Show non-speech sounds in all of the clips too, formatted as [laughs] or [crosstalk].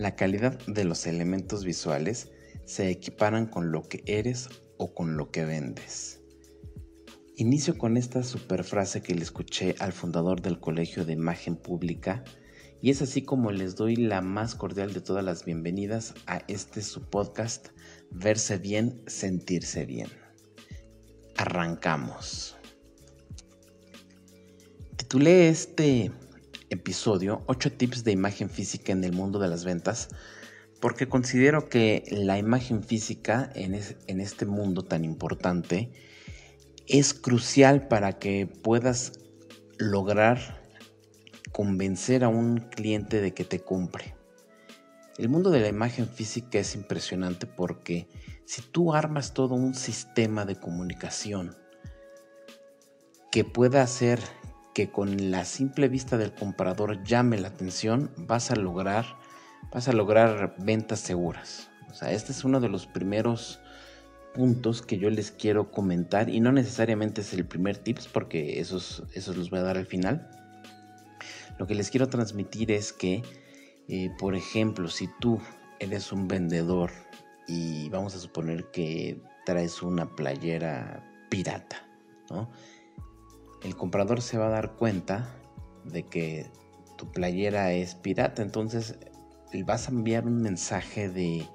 La calidad de los elementos visuales se equiparan con lo que eres o con lo que vendes. Inicio con esta super frase que le escuché al fundador del Colegio de Imagen Pública y es así como les doy la más cordial de todas las bienvenidas a este su podcast Verse bien, sentirse bien. Arrancamos. Titulé este episodio 8 tips de imagen física en el mundo de las ventas porque considero que la imagen física en, en este mundo tan importante es crucial para que puedas lograr convencer a un cliente de que te compre. El mundo de la imagen física es impresionante porque si tú armas todo un sistema de comunicación que pueda hacer que con la simple vista del comprador llame la atención, vas a lograr, vas a lograr ventas seguras. O sea, este es uno de los primeros puntos que yo les quiero comentar y no necesariamente es el primer tips porque esos, esos los voy a dar al final lo que les quiero transmitir es que, eh, por ejemplo, si tú eres un vendedor y vamos a suponer que traes una playera pirata, El comprador se va a dar cuenta de que tu playera es pirata, entonces vas a enviar un mensaje de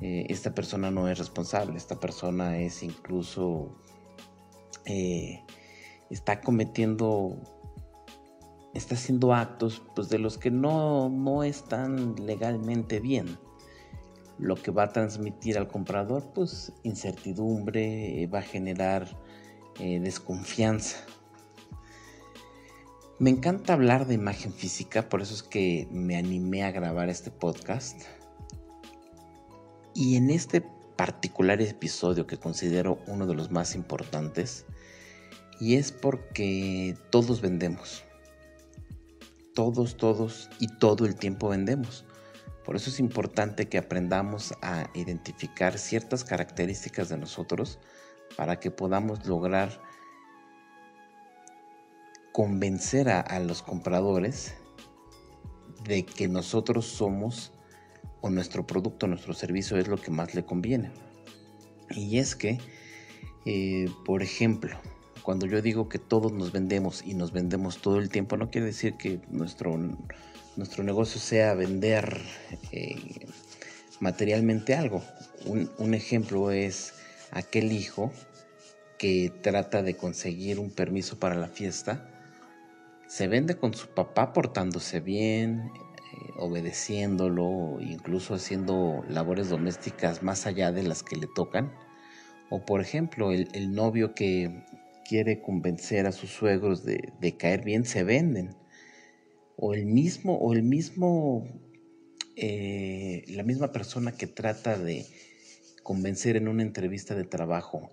eh, esta persona no es responsable, esta persona es incluso eh, está cometiendo está haciendo actos pues, de los que no, no están legalmente bien. Lo que va a transmitir al comprador, pues incertidumbre, va a generar eh, desconfianza. Me encanta hablar de imagen física, por eso es que me animé a grabar este podcast. Y en este particular episodio que considero uno de los más importantes, y es porque todos vendemos todos, todos y todo el tiempo vendemos. Por eso es importante que aprendamos a identificar ciertas características de nosotros para que podamos lograr convencer a, los compradores de que nosotros somos o nuestro producto, nuestro servicio es lo que más le conviene. Y es que, eh, por ejemplo, cuando yo digo que todos nos vendemos y nos vendemos todo el tiempo, no quiere decir que nuestro, nuestro negocio sea vender eh, materialmente algo. Un, un ejemplo es aquel hijo que trata de conseguir un permiso para la fiesta, se vende con su papá portándose bien, eh, obedeciéndolo, incluso haciendo labores domésticas más allá de las que le tocan. O por ejemplo, el, novio que quiere convencer a sus suegros de, caer bien, se venden. O el mismo, o el mismo, eh, la misma persona que trata de convencer en una entrevista de trabajo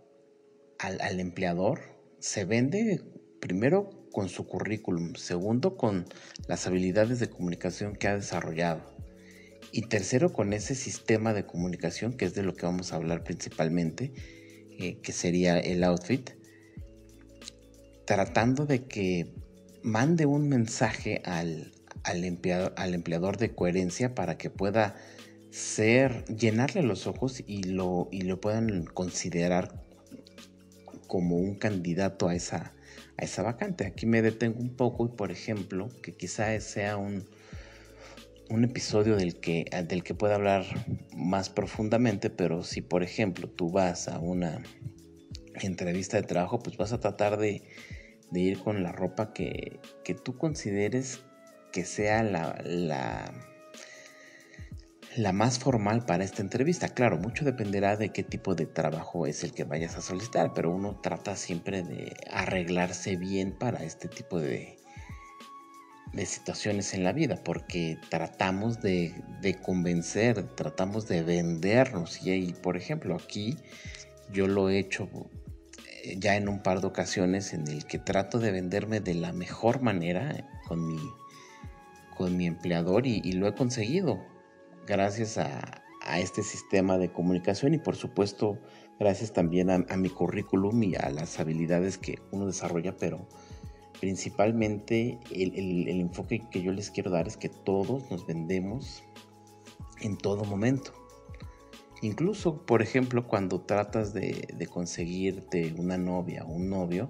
al, al empleador, se vende primero con su currículum, segundo con las habilidades de comunicación que ha desarrollado y tercero con ese sistema de comunicación que es de lo que vamos a hablar principalmente, eh, que sería el outfit, tratando de que mande un mensaje al, empleador, al empleador de coherencia para que pueda ser, llenarle los ojos y lo, y lo puedan considerar como un candidato a esa, a esa vacante. Aquí me detengo un poco y, por ejemplo, que quizá sea un, un episodio del que, del que pueda hablar más profundamente, pero si, por ejemplo, tú vas a una entrevista de trabajo, pues vas a tratar de, de ir con la ropa que, tú consideres que sea la, la, la, más formal para esta entrevista. Claro, mucho dependerá de qué tipo de trabajo es el que vayas a solicitar, pero uno trata siempre de arreglarse bien para este tipo de, de situaciones en la vida, porque tratamos de, de convencer, tratamos de vendernos. Y, por ejemplo, aquí yo lo he hecho ya en un par de ocasiones en el que trato de venderme de la mejor manera con mi, con mi empleador y, lo he conseguido gracias a, este sistema de comunicación y por supuesto gracias también a, mi currículum y a las habilidades que uno desarrolla, pero principalmente el, el enfoque que yo les quiero dar es que todos nos vendemos en todo momento. Incluso, por ejemplo, cuando tratas de, conseguirte una novia o un novio,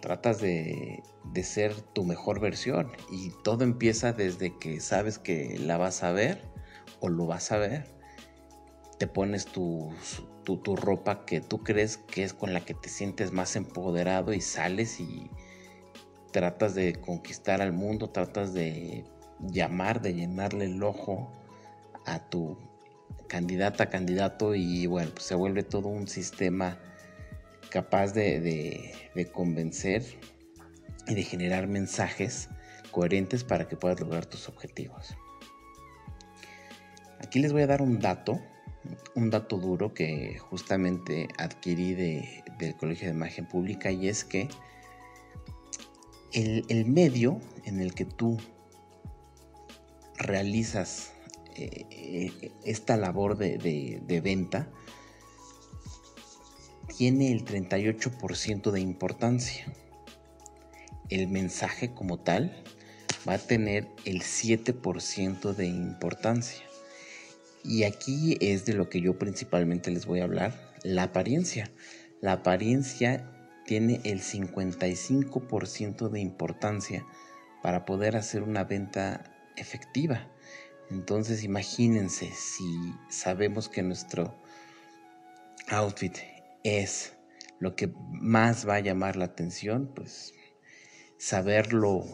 tratas de, ser tu mejor versión y todo empieza desde que sabes que la vas a ver o lo vas a ver. Te pones tu, tu, ropa que tú crees que es con la que te sientes más empoderado y sales y tratas de conquistar al mundo, tratas de llamar, de llenarle el ojo a tu candidata, candidato y bueno, pues se vuelve todo un sistema capaz de, convencer y de generar mensajes coherentes para que puedas lograr tus objetivos. Aquí les voy a dar un dato, un dato duro que justamente adquirí del Colegio de Imagen Pública y es que el, medio en el que tú realizas eh, esta labor de, venta tiene el 38% de importancia. El mensaje como tal va a tener el 7% de importancia. Y aquí es de lo que yo principalmente les voy a hablar, la apariencia. La apariencia tiene el 55% de importancia para poder hacer una venta efectiva. Entonces imagínense si sabemos que nuestro outfit es lo que más va a llamar la atención, pues saberlo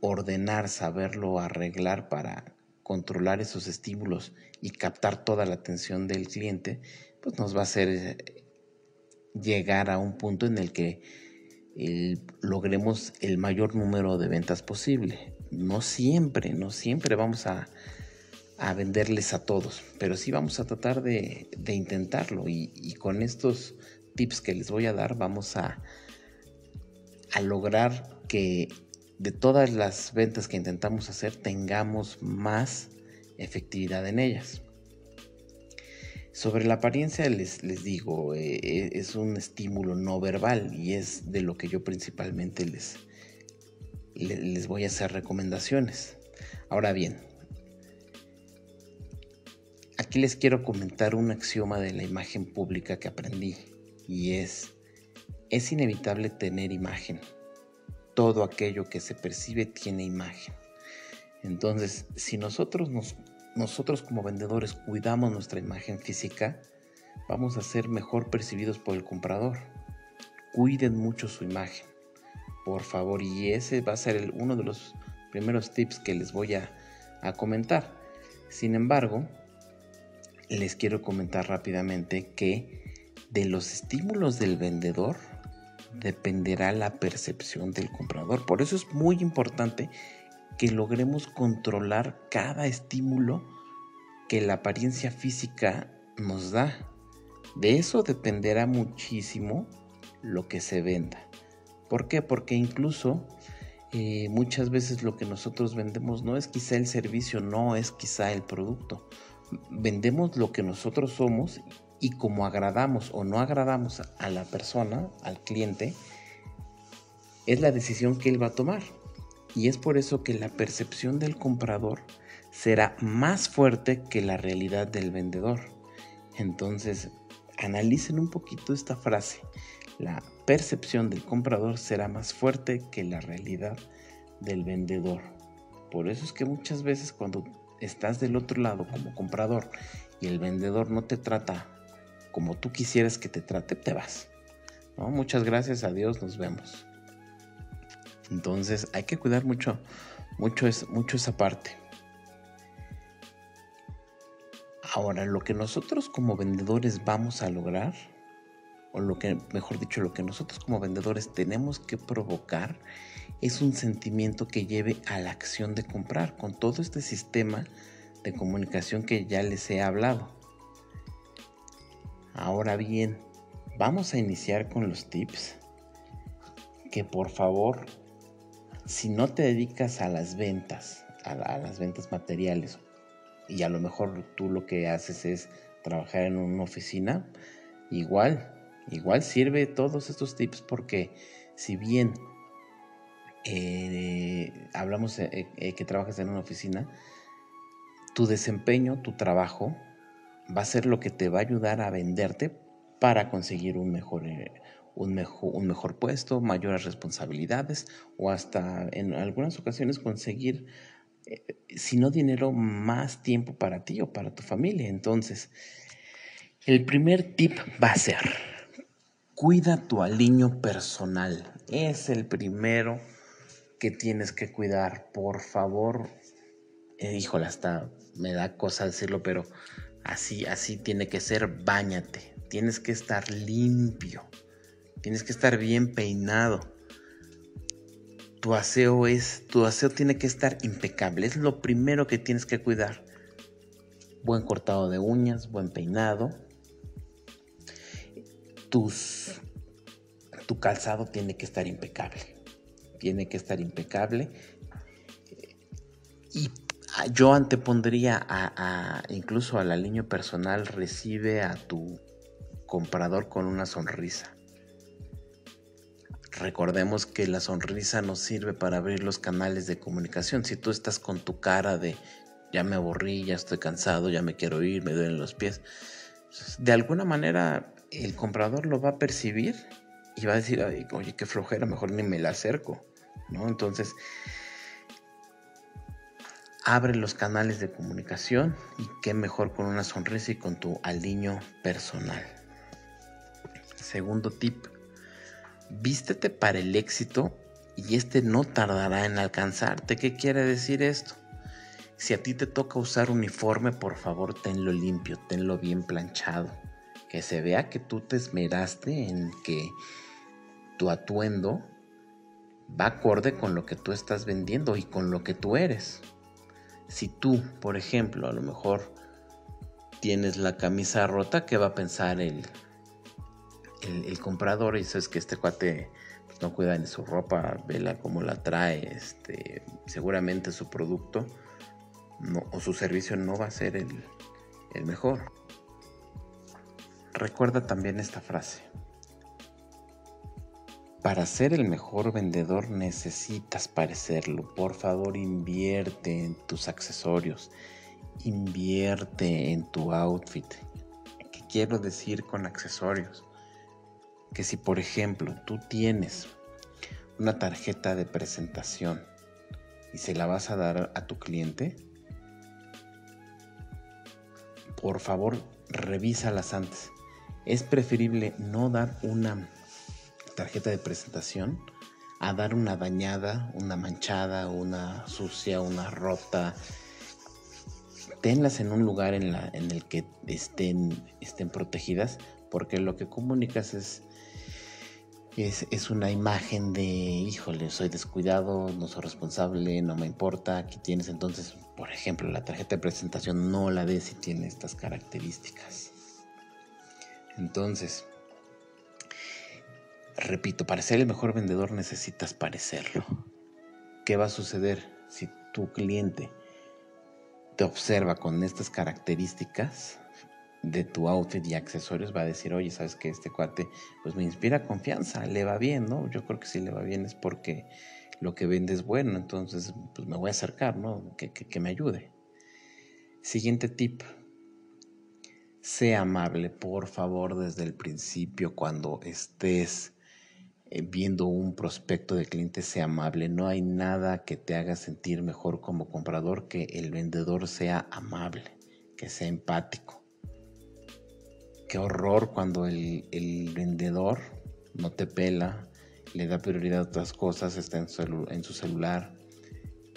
ordenar, saberlo arreglar para controlar esos estímulos y captar toda la atención del cliente, pues nos va a hacer eh, llegar a un punto en el que logremos el mayor número de ventas posible. No siempre, no siempre vamos a, venderles a todos, pero sí vamos a tratar de, intentarlo y, con estos tips que les voy a dar vamos a, a lograr que de todas las ventas que intentamos hacer tengamos más efectividad en ellas. Sobre la apariencia les, les digo, eh, eh, es un estímulo no verbal y es de lo que yo principalmente les, les voy a hacer recomendaciones. Ahora bien, aquí les quiero comentar un axioma de la imagen pública que aprendí y es, es inevitable tener imagen. Todo aquello que se percibe tiene imagen. Entonces, si nosotros, nos, nosotros como vendedores cuidamos nuestra imagen física, vamos a ser mejor percibidos por el comprador. Cuiden mucho su imagen por favor. Y ese va a ser uno de los primeros tips que les voy a, comentar. Sin embargo, les quiero comentar rápidamente que de los estímulos del vendedor dependerá la percepción del comprador. Por eso es muy importante que logremos controlar cada estímulo que la apariencia física nos da. De eso dependerá muchísimo lo que se venda. ¿Por qué? Porque incluso eh, muchas veces lo que nosotros vendemos no es quizá el servicio, no es quizá el producto. Vendemos lo que nosotros somos y como agradamos o no agradamos a la persona, al cliente, es la decisión que él va a tomar. Y es por eso que la percepción del comprador será más fuerte que la realidad del vendedor. Entonces, analicen un poquito esta frase. La percepción del comprador será más fuerte que la realidad del vendedor. Por eso es que muchas veces cuando estás del otro lado como comprador y el vendedor no te trata como tú quisieras que te trate, te vas. Muchas gracias a Dios, nos vemos. Entonces hay que cuidar mucho, mucho, mucho esa parte. Ahora, lo que nosotros como vendedores vamos a lograr o lo que, mejor dicho, lo que nosotros como vendedores tenemos que provocar es un sentimiento que lleve a la acción de comprar con todo este sistema de comunicación que ya les he hablado. Ahora bien, vamos a iniciar con los tips que por favor, si no te dedicas a las ventas, a, las ventas materiales, y a lo mejor tú lo que haces es trabajar en una oficina, igual Igual sirve todos estos tips porque si bien eh, hablamos eh, eh, que trabajas en una oficina, tu desempeño, tu trabajo, va a ser lo que te va a ayudar a venderte para conseguir un mejor, eh, un mejor, un mejor puesto, mayores responsabilidades o hasta en algunas ocasiones conseguir, eh, si no dinero, más tiempo para ti o para tu familia. Entonces, el primer tip va a ser, cuida tu aliño personal. Es el primero que tienes que cuidar. Por favor, eh, híjole, hasta me da cosa decirlo, pero así, así tiene que ser. Báñate. Tienes que estar limpio. Tienes que estar bien peinado. Tu aseo es, tu aseo tiene que estar impecable. Es lo primero que tienes que cuidar. Buen cortado de uñas, buen peinado. Tus, tu calzado tiene que estar impecable. Tiene que estar impecable. Y yo antepondría a, incluso a la línea personal, recibe a tu comprador con una sonrisa. Recordemos que la sonrisa nos sirve para abrir los canales de comunicación. Si tú estás con tu cara de ya me aburrí, ya estoy cansado, ya me quiero ir, me duelen los pies, de alguna manera el comprador lo va a percibir y va a decir, oye, qué flojera, mejor ni me la acerco, ¿no? Entonces, abre los canales de comunicación y qué mejor con una sonrisa y con tu aliño personal. Segundo tip, vístete para el éxito y este no tardará en alcanzarte. ¿Qué quiere decir esto? Si a ti te toca usar uniforme, por favor tenlo limpio, tenlo bien planchado. Que se vea que tú te esmeraste en que tu atuendo va acorde con lo que tú estás vendiendo y con lo que tú eres. Si tú, por ejemplo, a lo mejor tienes la camisa rota, ¿qué va a pensar el, el, comprador y sabes que este cuate pues, no cuida ni su ropa, vela cómo la trae, este, seguramente su producto o su servicio no va a ser el, el mejor. Recuerda también esta frase. Para ser el mejor vendedor necesitas parecerlo. Por favor, invierte en tus accesorios. Invierte en tu outfit. ¿Qué quiero decir con accesorios? que si por ejemplo tú tienes una tarjeta de presentación y se la vas a dar a tu cliente, por favor revísalas antes. Es preferible no dar una tarjeta de presentación a dar una dañada, una manchada, una sucia, una rota. Tenlas en un lugar en, la, en el que estén, estén protegidas porque lo que comunicas es es, una imagen de, híjole, soy descuidado, no soy responsable, no me importa. Aquí tienes entonces, por ejemplo, la tarjeta de presentación no la des si tiene estas características. Entonces, repito, para ser el mejor vendedor necesitas parecerlo. ¿Qué va a suceder si tu cliente te observa con estas características? de tu outfit y accesorios va a decir, oye, sabes que este cuate pues me inspira confianza, le va bien, ¿no? Yo creo que si le va bien es porque lo que vende es bueno, entonces pues me voy a acercar, ¿no? Que, que me ayude. Siguiente tip. Sea amable, por favor, desde el principio, cuando estés viendo un prospecto de cliente, sea amable. No hay nada que te haga sentir mejor como comprador que el vendedor sea amable, que sea empático qué horror cuando el, vendedor no te pela, le da prioridad a otras cosas, está en su, celular.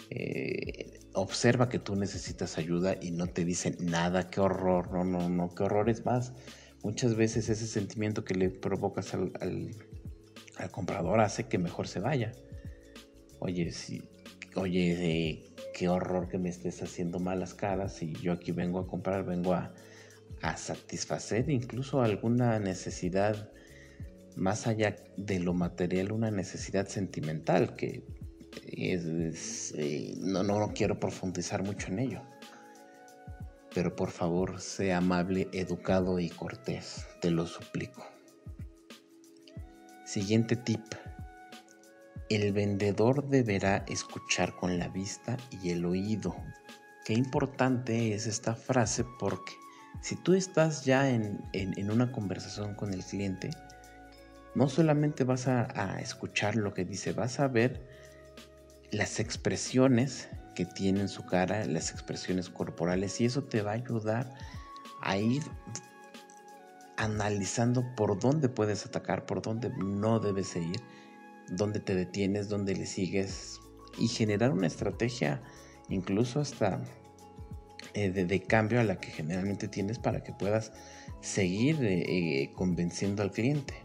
Eh, observa que tú necesitas ayuda y no te dice nada, qué horror, no, no, no, qué horror es más. Muchas veces ese sentimiento que le provocas al, comprador hace que mejor se vaya. Oye, si, oye, qué horror que me estés haciendo malas caras y yo aquí vengo a comprar, vengo a, satisfacer incluso alguna necesidad más allá de lo material, una necesidad sentimental que es, eh, no, no, quiero profundizar mucho en ello. Pero por favor, sea amable, educado y cortés, te lo suplico. Siguiente tip. El vendedor deberá escuchar con la vista y el oído qué importante es esta frase porque si tú estás ya en, una conversación con el cliente, no solamente vas a, a, escuchar lo que dice, vas a ver las expresiones que tiene en su cara, las expresiones corporales, y eso te va a ayudar a ir analizando por dónde puedes atacar, por dónde no debes ir, dónde te detienes, dónde le sigues y generar una estrategia incluso hasta eh, de, cambio a la que generalmente tienes para que puedas seguir eh, eh, convenciendo al cliente.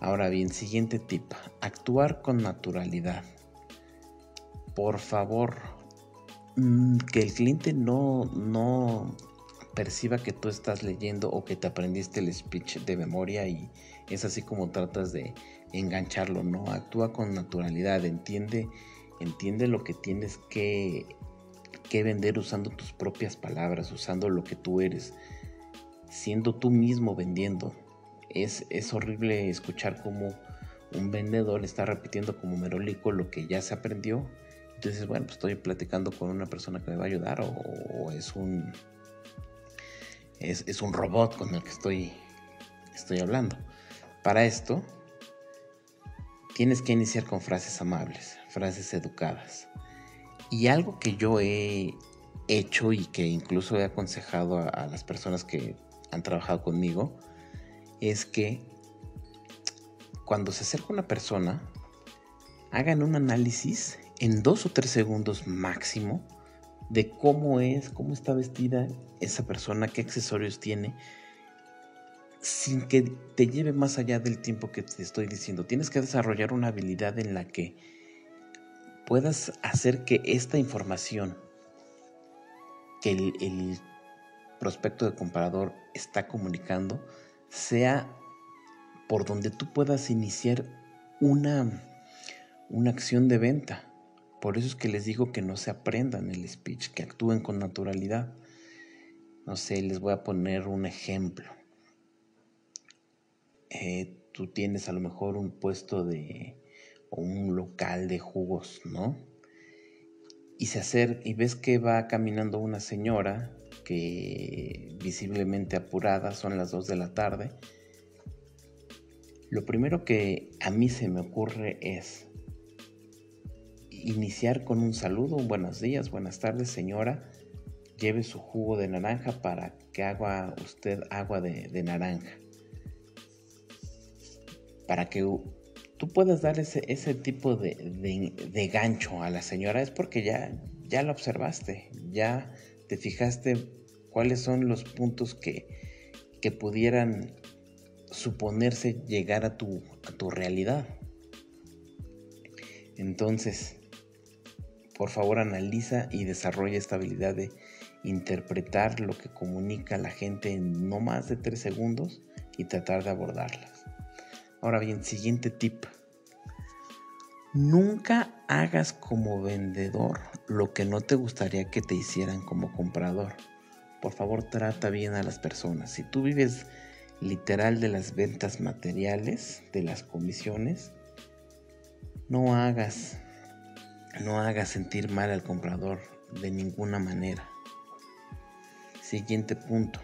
Ahora bien, siguiente tip, actuar con naturalidad. Por favor, mm, que el cliente no, no perciba que tú estás leyendo o que te aprendiste el speech de memoria y es así como tratas de engancharlo, no, actúa con naturalidad, entiende, entiende lo que tienes que, que vender usando tus propias palabras, usando lo que tú eres, siendo tú mismo vendiendo. Es, es horrible escuchar como un vendedor está repitiendo como merolico lo que ya se aprendió. Entonces, bueno, pues estoy platicando con una persona que me va a ayudar o es un es, un robot con el que estoy, estoy hablando. Para esto, tienes que iniciar con frases amables, frases educadas. Y algo que yo he hecho y que incluso he aconsejado a, a, las personas que han trabajado conmigo es que cuando se acerca una persona, hagan un análisis en dos o tres segundos máximo de cómo es, cómo está vestida esa persona, qué accesorios tiene, sin que te lleve más allá del tiempo que te estoy diciendo. Tienes que desarrollar una habilidad en la que puedas hacer que esta información que el, prospecto de comprador está comunicando sea por donde tú puedas iniciar una, una acción de venta. Por eso es que les digo que no se aprendan el speech, que actúen con naturalidad. No sé, les voy a poner un ejemplo. Eh, tú tienes a lo mejor un puesto de o un local de jugos, ¿no? Y se acerca y ves que va caminando una señora que visiblemente apurada, son las 2 de la tarde. Lo primero que a mí se me ocurre es, iniciar con un saludo, buenos días, buenas tardes señora, lleve su jugo de naranja para que haga usted agua de, naranja. Para que tú puedas dar ese, ese tipo de, gancho a la señora es porque ya, ya la observaste, ya te fijaste cuáles son los puntos que, que pudieran suponerse llegar a tu, a tu realidad. Entonces, por favor analiza y desarrolla esta habilidad de interpretar lo que comunica la gente en no más de tres segundos y tratar de abordarlas. Ahora bien, siguiente tip. Nunca hagas como vendedor lo que no te gustaría que te hicieran como comprador. Por favor, trata bien a las personas. Si tú vives literal de las ventas materiales, de las comisiones, no hagas no haga sentir mal al comprador de ninguna manera. Siguiente punto.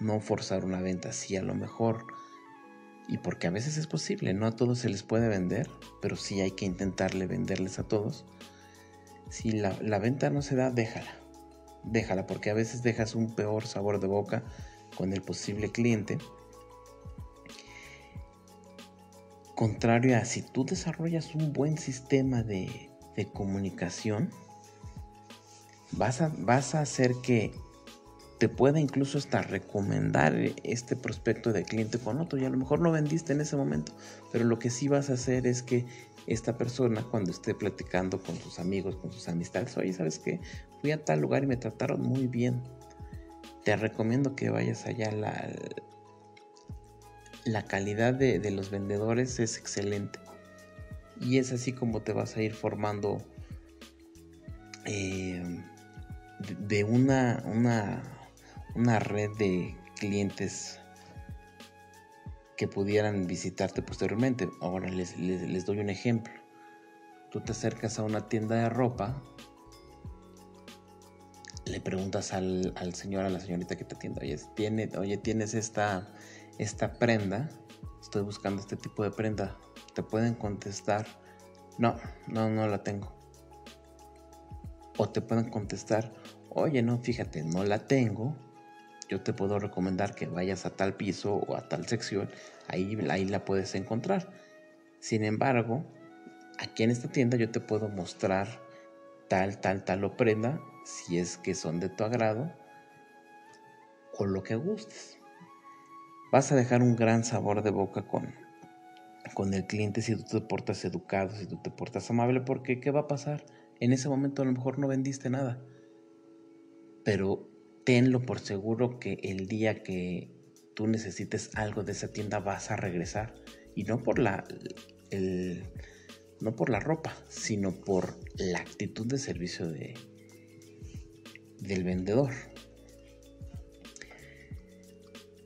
No forzar una venta. Si a lo mejor, y porque a veces es posible, no a todos se les puede vender, pero sí hay que intentarle venderles a todos. Si la, la venta no se da, déjala. Déjala, porque a veces dejas un peor sabor de boca con el posible cliente. Contrario a si tú desarrollas un buen sistema de de comunicación, vas a, vas a hacer que te pueda incluso hasta recomendar este prospecto de cliente con otro y a lo mejor no vendiste en ese momento, pero lo que sí vas a hacer es que esta persona cuando esté platicando con sus amigos, con sus amistades, oye, ¿sabes qué? Fui a tal lugar y me trataron muy bien. Te recomiendo que vayas allá. La, la calidad de, de los vendedores es excelente. Y es así como te vas a ir formando eh, de una, una, red de clientes que pudieran visitarte posteriormente. Ahora les, les, doy un ejemplo. Tú te acercas a una tienda de ropa le preguntas al, al, señor, a la señorita que te atiende, oye, ¿tiene, oye tienes esta, esta prenda, estoy buscando este tipo de prenda, te pueden contestar, no, no, no la tengo. O te pueden contestar, oye, no, fíjate, no la tengo, yo te puedo recomendar que vayas a tal piso o a tal sección, ahí, ahí la puedes encontrar. Sin embargo, aquí en esta tienda yo te puedo mostrar tal, tal, tal o prenda, si es que son de tu agrado, o lo que gustes. Vas a dejar un gran sabor de boca con, con el cliente si tú te portas educado, si tú te portas amable, porque ¿qué va a pasar? En ese momento a lo mejor no vendiste nada, pero tenlo por seguro que el día que tú necesites algo de esa tienda vas a regresar y no por la no por la ropa, sino por la actitud de servicio de, del vendedor.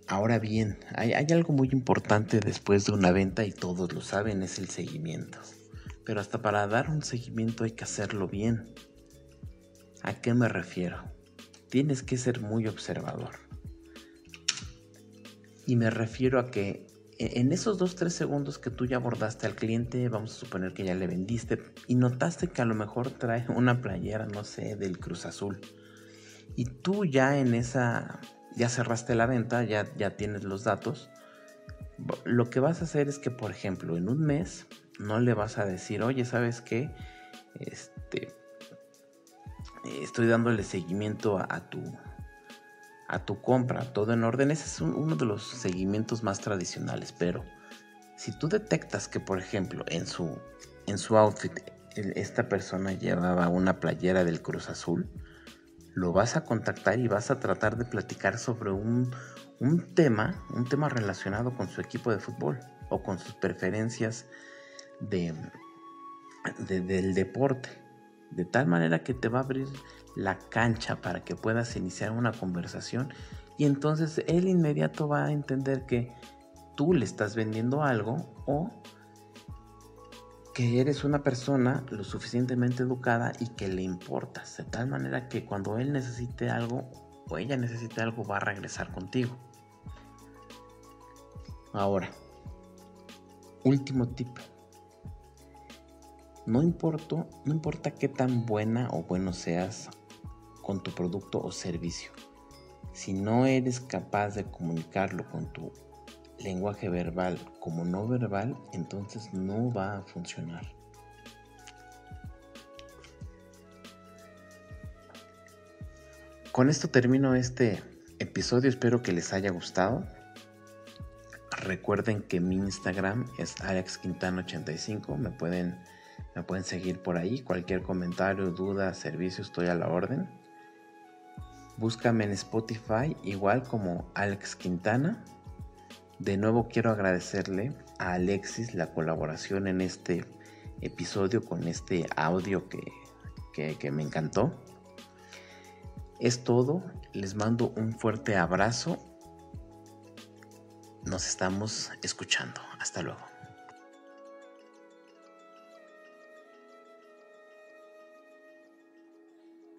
Ahora bien, hay, algo muy importante después de una venta y todos lo saben, es el seguimiento. Pero hasta para dar un seguimiento hay que hacerlo bien. ¿A qué me refiero? Tienes que ser muy observador. Y me refiero a que e, en esos 2-3 segundos que tú ya abordaste al cliente, vamos a suponer que ya le vendiste y notaste que a lo mejor trae [laughs] una playera, no sé, del Cruz Azul. Y tú ya en esa ya cerraste la venta, ya, ya tienes los datos. Lo que vas a hacer es que, por ejemplo, en un mes no le vas a decir, oye, ¿sabes qué? Este, estoy dándole seguimiento a, tu, a tu compra, todo en orden. Ese es uno de los seguimientos más tradicionales, pero si tú detectas que, por ejemplo, en su, en su outfit esta persona llevaba una playera del Cruz Azul, lo vas a contactar y vas a tratar de platicar sobre un, tema, un tema relacionado con su equipo de fútbol o con sus preferencias de, del deporte. De tal manera que te va a abrir la cancha para que puedas iniciar una conversación y entonces él inmediato va a entender que tú le estás vendiendo algo o que eres una persona lo suficientemente educada y que le importas, de tal manera que cuando él necesite algo o ella necesite algo va a regresar contigo. Ahora, último tip. No importa, no importa qué tan buena o bueno seas con tu producto o servicio. Si no eres capaz de comunicarlo con tu lenguaje verbal como no verbal, entonces no va a funcionar. Con esto termino este episodio, espero que les haya gustado. Recuerden que mi Instagram es alexquintana85, me pueden, me pueden seguir por ahí, cualquier comentario, duda, servicio, estoy a la orden. Búscame en Spotify igual como Alex Quintana de nuevo quiero agradecerle a Alexis la colaboración en este episodio con este audio que, que, me encantó. Es todo, les mando un fuerte abrazo. Nos estamos escuchando. Hasta luego.